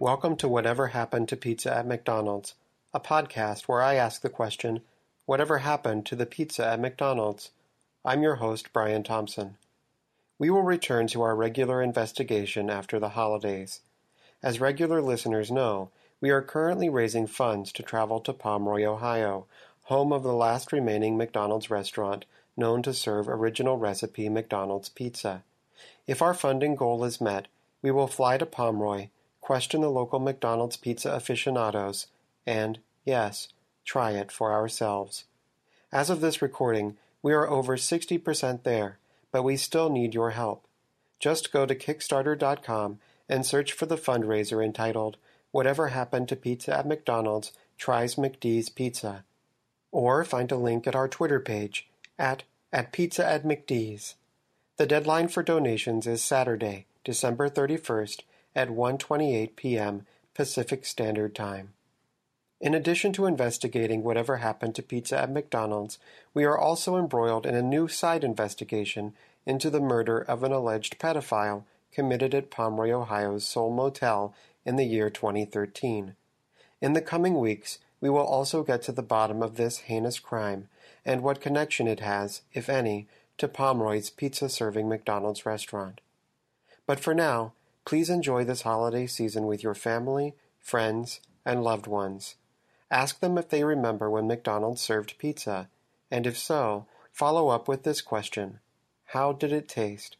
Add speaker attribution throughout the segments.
Speaker 1: Welcome to Whatever Happened to Pizza at McDonald's, a podcast where I ask the question, Whatever happened to the pizza at McDonald's? I'm your host, Brian Thompson. We will return to our regular investigation after the holidays. As regular listeners know, we are currently raising funds to travel to Pomeroy, Ohio, home of the last remaining McDonald's restaurant known to serve original recipe McDonald's pizza. If our funding goal is met, we will fly to Pomeroy, question the local McDonald's pizza aficionados, and, yes, try it for ourselves. As of this recording, we are over 60% there, but we still need your help. Just go to Kickstarter.com and search for the fundraiser entitled Whatever Happened to Pizza at McDonald's Tries McDee's Pizza. Or find a link at our Twitter page at, at Pizza at McDee's. The deadline for donations is Saturday, December 31st at 1:28 p.m. Pacific Standard Time. In addition to investigating whatever happened to pizza at McDonald's, we are also embroiled in a new side investigation into the murder of an alleged pedophile committed at Pomeroy, Ohio's Soul Motel in the year 2013. In the coming weeks, we will also get to the bottom of this heinous crime and what connection it has, if any, to Pomeroy's pizza serving McDonald's restaurant. But for now, please enjoy this holiday season with your family, friends, and loved ones. Ask them if they remember when McDonald's served pizza, and if so, follow up with this question How did it taste?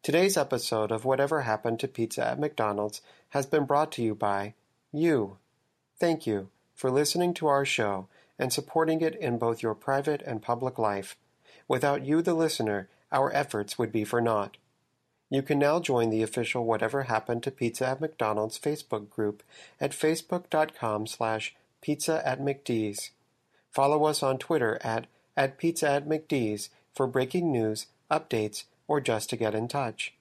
Speaker 1: Today's episode of Whatever Happened to Pizza at McDonald's has been brought to you by you. Thank you for listening to our show and supporting it in both your private and public life. Without you, the listener, our efforts would be for naught. You can now join the official Whatever Happened to Pizza at McDonald's Facebook group at facebook.com slash pizza at McDee's. Follow us on Twitter at, at pizza at for breaking news, updates, or just to get in touch.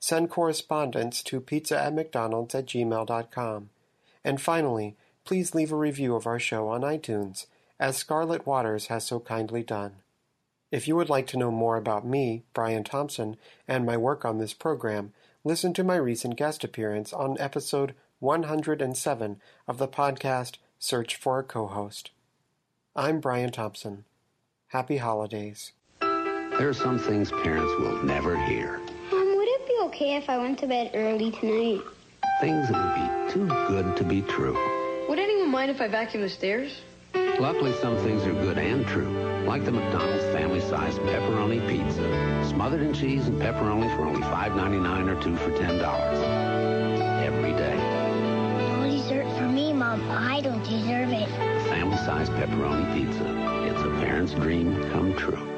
Speaker 1: Send correspondence to pizza at McDonald's at gmail.com. And finally, please leave a review of our show on iTunes, as Scarlet Waters has so kindly done. If you would like to know more about me, Brian Thompson, and my work on this program, listen to my recent guest appearance on episode 107 of the podcast Search for a Co-Host. I'm Brian Thompson. Happy holidays.
Speaker 2: There are some things parents will never hear.
Speaker 3: Mom, would it be okay if I went to bed early tonight?
Speaker 2: Things that would be too good to be true.
Speaker 4: Would anyone mind if I vacuum the stairs?
Speaker 2: Luckily, some things are good and true, like the McDonald's family-sized pepperoni pizza, smothered in cheese and pepperoni for only $5.99 or two for $10. Every day.
Speaker 3: No dessert for me, Mom. I don't deserve it.
Speaker 2: Family-sized pepperoni pizza. It's a parent's dream come true.